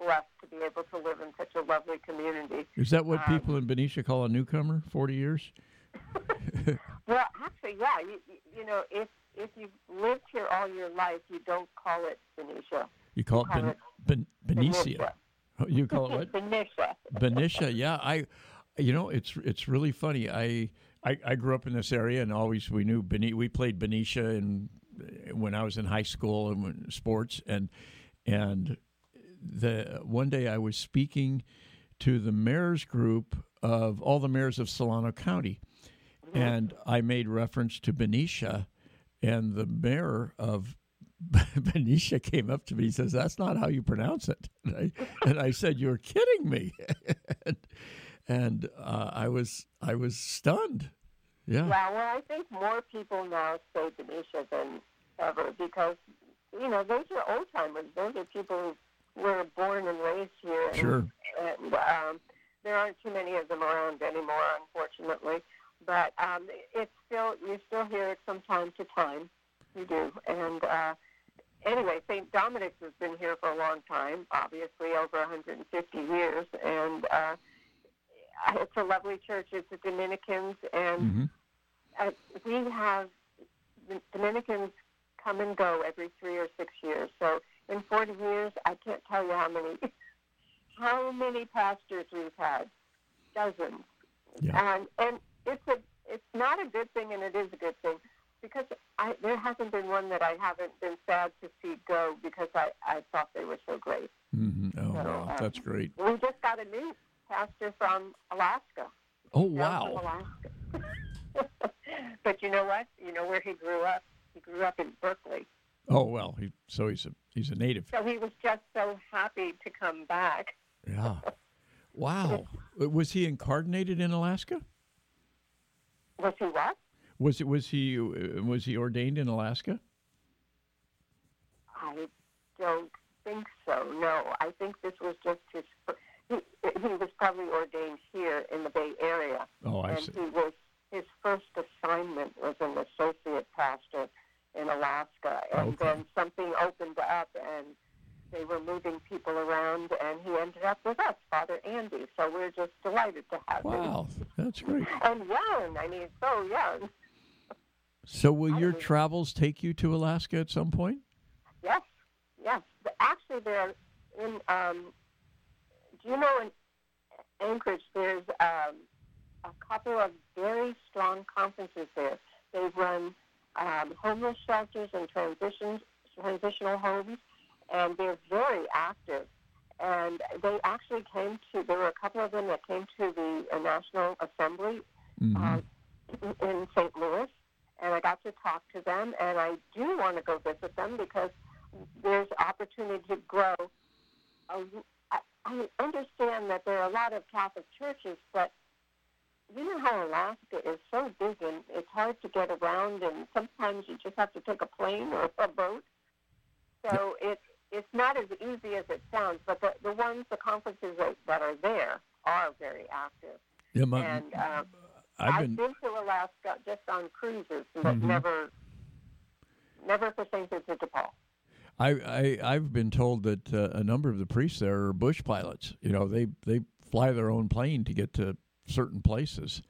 blessed to be able to live in such a lovely community. Is that what Um, people in Benicia call a newcomer? Forty years? Well, actually, yeah, you, you- you know, if if you've lived here all your life, you don't call it Benicia. You call it call it ben, Benicia. Benicia. Oh, You call it what? Benicia. Benicia, yeah. I, you know, it's it's really funny. I, I I grew up in this area, and always we knew Beni- We played Benicia, and when I was in high school and when, sports, and and the one day I was speaking to the mayor's group of all the mayors of Solano County, and I made reference to Benicia, and the mayor of Benicia came up to me. He says, "That's not how you pronounce it." And I, and I said, "You're kidding me," and, and uh, I was I was stunned. Yeah, Yeah, well, I think more people now say Benicia than ever because, you know, those are old timers. Those are people who were born and raised here. And, Sure. And um, there aren't too many of them around anymore, unfortunately. But um, it's still, you still hear it from time to time. You do. And uh, anyway, St. Dominic's has been here for a long time, obviously over 150 years. And uh, it's a lovely church. It's the Dominicans, and Mhm. uh, we have the Dominicans come and go every three or six years. So in 40 years, I can't tell you how many how many pastors we've had, dozens. Yeah. And and it's a it's not a good thing, and it is a good thing because I, there hasn't been one that I haven't been sad to see go because I, I thought they were so great. hmm Oh, So, wow. um, That's great. We just got a new pastor from Alaska. Oh, wow. Alaska. but you know what? You know where he grew up? He grew up in Berkeley. Oh, well. He, so he's a he's a native. So he was just so happy to come back. Yeah. Wow. Uh, Was he incardinated in Alaska? Was he what? Was it was he uh, was he ordained in Alaska? I don't think so. No, I think this was just his. He, he was probably ordained here in the Bay Area, Oh, I and see. he was his first assignment was an associate pastor in Alaska, and Okay. then something opened up, and they were moving people around, and he ended up with us, Father Andy. So we're just delighted to have him. Wow, that's great. And young, I mean, so young. So, will I your believe- travels take you to Alaska at some point? Yes, yes. Actually, they're in. Um, do you know in Anchorage there's um, a couple of very strong conferences there. They run um, homeless shelters and transitions, transitional homes, and they're very active. And they actually came to. There were a couple of them that came to the uh, National Assembly Mhm. uh, in St. Louis, and I got to talk to them, and I do want to go visit them because there's opportunity to grow. I understand that there are a lot of Catholic churches, but you know how Alaska is so big and it's hard to get around, and sometimes you just have to take a plane or a boat. So it's it's not as easy as it sounds, but the, the ones, the conferences that, that are there are very active. Yeah, my, and um, I've I've been. been to Alaska just on cruises, but Mhm. never, never for St. Vincent de Paul. I, I I've been told that uh, a number of the priests there are bush pilots. You know, they they fly their own plane to get to certain places.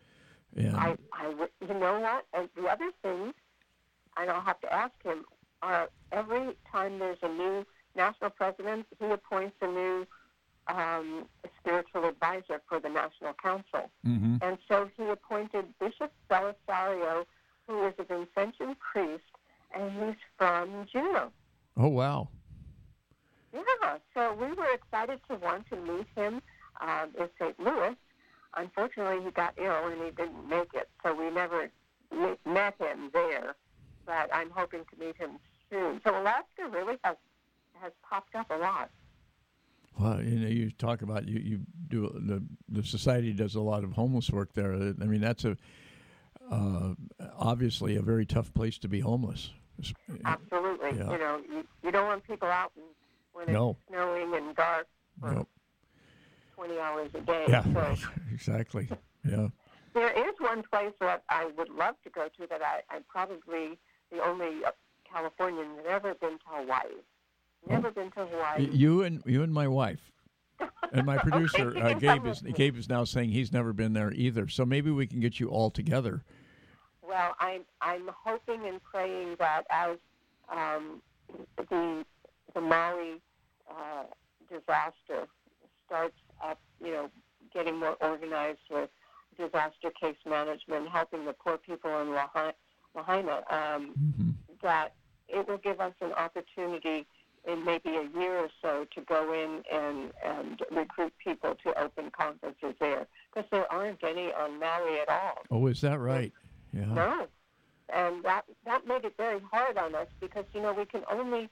And I, I, you know what? And the other thing, and I'll have to ask him, are every time there's a new national president, he appoints a new um, spiritual advisor for the National Council. Mhm. And so he appointed Bishop Bellisario, who is a Vincentian priest, and he's from Juneau. oh wow, Yeah, so we were excited to want to meet him um, in St. Louis. Unfortunately, he got ill and he didn't make it, so we never met him there. But I'm hoping to meet him soon. So Alaska really has has popped up a lot. well, you know, you talk about you you do the the society does a lot of homeless work there. I mean, that's a uh, obviously a very tough place to be homeless. Absolutely, Yeah. you know, you, you don't want people out when it's No. snowing and dark for. 20 hours a day. Yeah, So right. exactly. Yeah. There is one place that I would love to go to that I, I'm probably the only uh, Californian that ever been to Hawaii. Never been to Hawaii. You and you and my wife. And my producer Okay, uh, Gabe is. Gabe is now saying he's never been there either. So maybe we can get you all together. Well, I'm I'm hoping and praying that as um, the the Maui uh, disaster starts up, you know, getting more organized with disaster case management, helping the poor people in Lahaina, um, hmm that it will give us an opportunity in maybe a year or so to go in and, and recruit people to open conferences there because there aren't any on Maui at all. Oh, is that right? Yeah. No. And that that made it very hard on us because you know we can only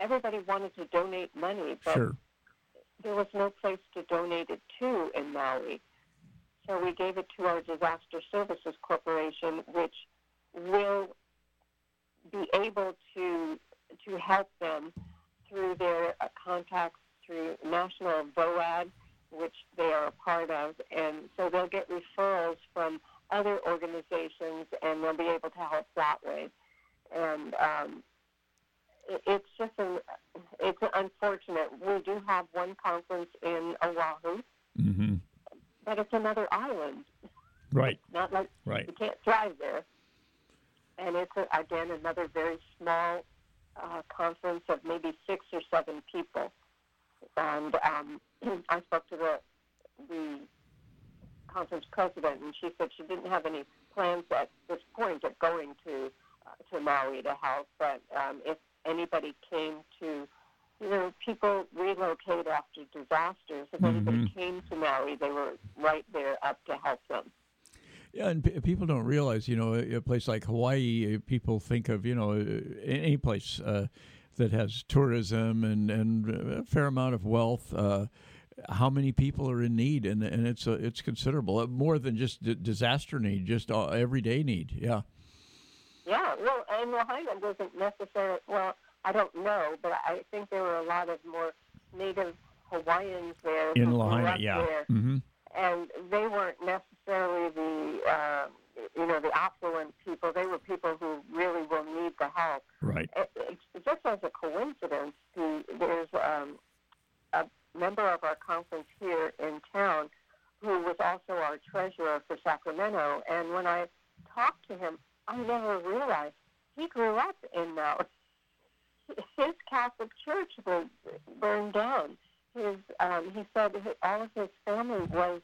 everybody wanted to donate money, but Sure. there was no place to donate it to in Maui. So we gave it to our Disaster Services Corporation, which will be able to to help them through their uh, contacts through National VOAD, which they are a part of, and so they'll get referrals from other organizations, and they'll be able to help that way. And um, it, it's just an it's unfortunate. We do have one conference in Oahu, hmm but it's another island. Right. Not like Right. you can't drive there. And it's again another very small uh, conference of maybe six or seven people. And um, I spoke to the the conference president, and she said she didn't have any plans at this point of going to uh, to Maui to help. But um, if anybody came to, you know, people relocate after disasters. If anybody Mm-hmm. came to Maui, they were right there up to help them. Yeah, and p- people don't realize, you know, a a place like Hawaii, uh, people think of, you know, uh, any place uh, that has tourism and, and a fair amount of wealth. Uh, how many people are in need, and and it's uh, it's considerable, Uh, more than just d- disaster need, just uh, everyday need. Yeah, Yeah, well, and Lahaina doesn't necessarily, well, I don't know, but I think there were a lot of more native Hawaiians there. in Lahaina, yeah. There, hmm and they weren't necessarily the, uh, you know, the affluent people. They were people who really will need the help. Right. It, it, just as a coincidence, the, there's um, a member of our conference here in town who was also our treasurer for Sacramento. And when I talked to him, I never realized he grew up in Maui. His Catholic church was burned down. His, um, he said all of his family was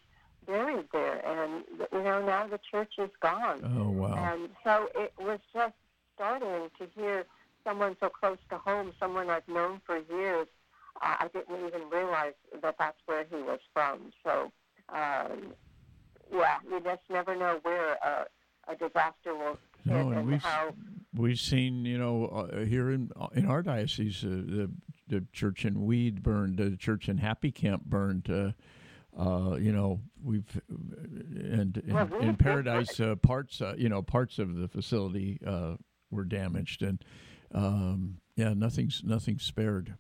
buried there, and you know now the church is gone. Oh wow. And so it was just startling to hear someone so close to home, someone I've known for years. Uh, I didn't even realize that that's where he was from. So, um, yeah, you just never know where a, a disaster will hit No, and and we've how. we've seen, you know, uh, here in in our diocese, uh, the the church in Weed burned, the church in Happy Camp burned. Uh, you know, we've and in, in Paradise, uh, parts, uh, you know, parts of the facility uh, were damaged, and um, yeah, nothing's nothing's spared.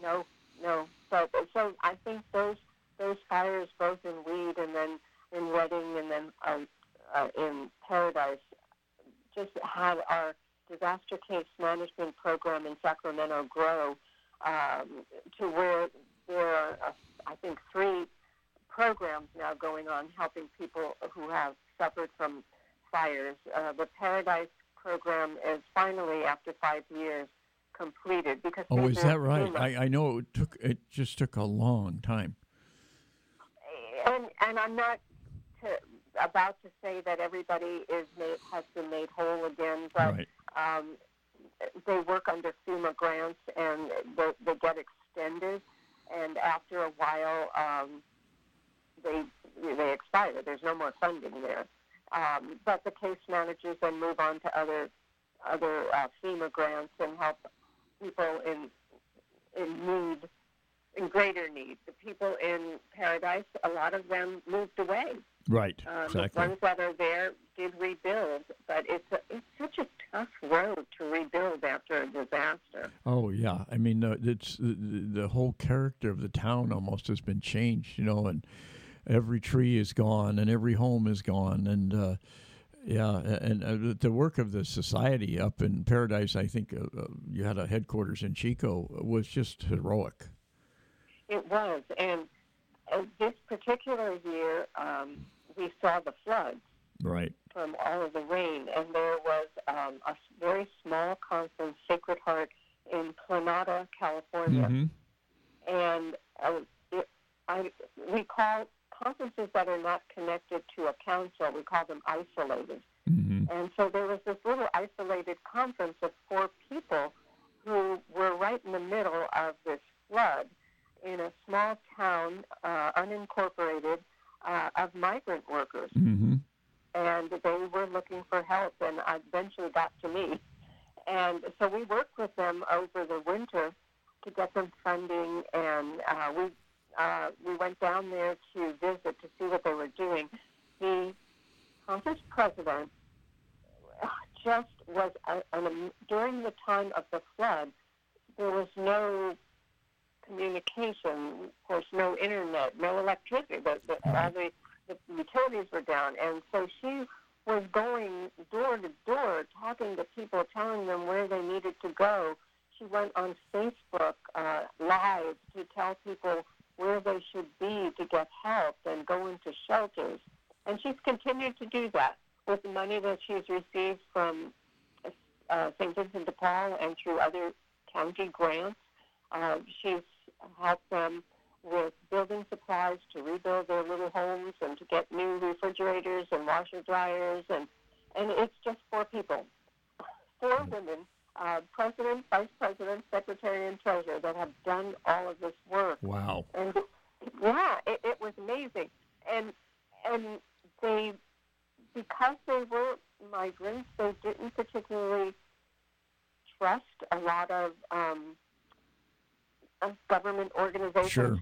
No, no. But so I think those those fires, both in Weed and then in Redding and then um, uh, in Paradise, just had our disaster case management program in Sacramento grow um, to where there are, uh, I think, three programs now going on helping people who have suffered from fires. Uh, the Paradise program is finally, after five years, completed because Oh, is that right? I, I know it took it just took a long time. and and I'm not to, about to say that everybody is made, has been made whole again, but Right. um, they work under FEMA grants and they, they get extended, and after a while, um, they they expire. There's no more funding there. Um, but the case managers then move on to other other uh, FEMA grants and help people in in need, in greater need. The people in Paradise, a lot of them moved away. Right. Um, exactly. The ones that are there did rebuild, but it's a, it's such a tough road to rebuild after a disaster. Oh yeah, I mean uh, it's the, the the whole character of the town almost has been changed, you know, and every tree is gone and every home is gone, and uh, yeah, and uh, the work of the society up in Paradise, I think uh, uh, you had a headquarters in Chico was just heroic. It was, and uh, this particular year, um, we saw the floods Right. from all of the rain, and there was um, a very small conference, Sacred Heart, in Planada, California. hmm and uh, it, I, we call conferences that are not connected to a council, we call them isolated. hmm And so there was this little isolated conference of four people who were right in the middle of this flood in a small town, uh, unincorporated, uh, of migrant workers. hmm And they were looking for help, and eventually got to me. And so we worked with them over the winter to get them funding, and uh, we uh, we went down there to visit to see what they were doing. The conference president just was a, an, during the time of the flood. There was no communication, of course, no internet, no electricity. The, the, all the, the utilities were down, and so she was going door to door, talking to people, telling them where they needed to go. She went on Facebook uh, Live to tell people where they should be to get help and go into shelters. And she's continued to do that with the money that she's received from uh, St. Vincent de Paul and through other county grants. Uh, she's helped them with building supplies to rebuild their little homes and to get new refrigerators and washer dryers and and it's just four people. four women, uh, president, vice president, secretary, and treasurer, that have done all of this work. Wow. And yeah, it, it was amazing. And and they, because they were migrants, they didn't particularly trust a lot of um, of government organizations. Sure.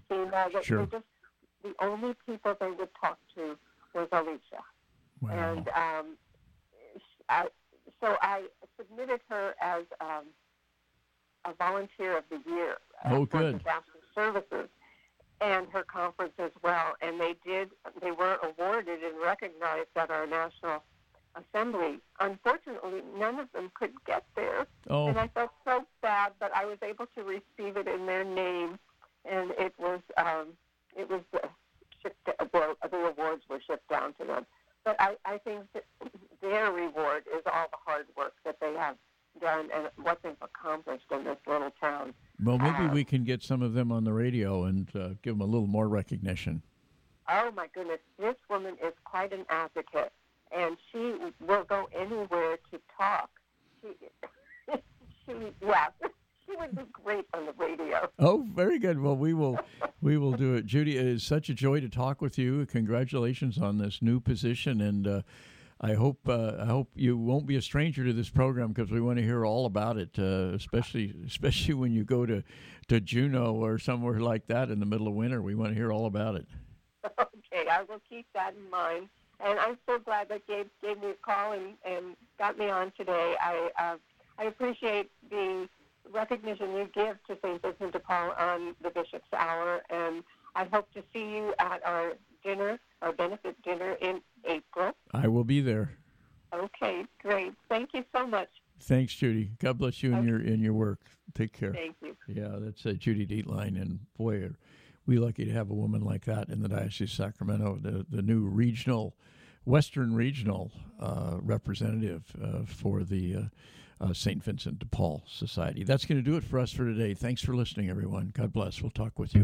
Sure. they just the only people they would talk to was Alicia. Wow. And um, I, so I submitted her as um, a volunteer of the year uh, Oh, for good. disaster services and her conference as well. And they did, they were awarded and recognized at our National Assembly. Unfortunately, none of them could get there. oh, And I felt so bad, but I was able to receive it in their name. And it was, um, it was uh, shipped, well, the awards were shipped down to them. But I, I think that their reward is all the hard work that they have done and what they've accomplished in this little town. well, maybe uh, we can get some of them on the radio and uh, give them a little more recognition. Oh my goodness, this woman is quite an advocate, and she will go anywhere to talk. She, she, yeah, she would be great on the radio. Oh, very good. Well, we will, we will do it. Judy, it is such a joy to talk with you. Congratulations on this new position, and uh, I hope uh, I hope you won't be a stranger to this program because we want to hear all about it, uh, especially especially when you go to to Juneau or somewhere like that in the middle of winter. We want to hear all about it. Okay, I will keep that in mind. And I'm so glad that Gabe gave me a call and, and got me on today. I uh, I appreciate the recognition you give to St. Vincent de Paul on the Bishop's Hour, and I hope to see you at our dinner, our benefit dinner in April. I will be there. Okay, great. Thank you so much. Thanks, Judy. God bless you in your in your work. Take care. Thank you. Yeah, that's uh, Judy Dietlein, and boy, are we lucky to have a woman like that in the Diocese of Sacramento, the the new regional, Western regional uh, representative uh, for the uh, uh, St. Vincent de Paul Society. That's going to do it for us for today. Thanks for listening, everyone. God bless. We'll talk with you.